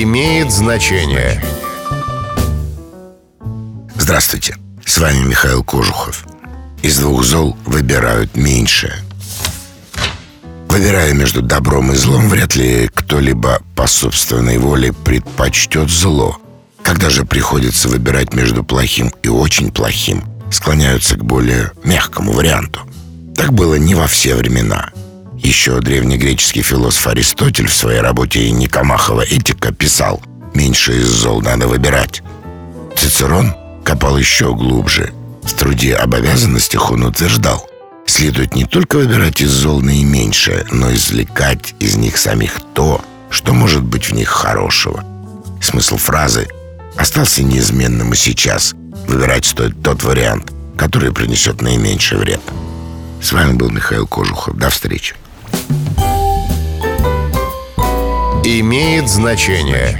имеет значение. Здравствуйте, с вами Михаил Кожухов. Из двух зол выбирают меньшее. Выбирая между добром и злом, вряд ли кто-либо по собственной воле предпочтет зло. Когда же приходится выбирать между плохим и очень плохим, склоняются к более мягкому варианту. Так было не во все времена. Еще древнегреческий философ Аристотель в своей работе «Никомахова этика» писал «Меньше из зол надо выбирать». Цицерон копал еще глубже. В труде об обязанностях он утверждал Следует не только выбирать из зол наименьшее, но извлекать из них самих то, что может быть в них хорошего. Смысл фразы остался неизменным и сейчас. Выбирать стоит тот вариант, который принесет наименьший вред. С вами был Михаил Кожухов. До встречи. Имеет значение.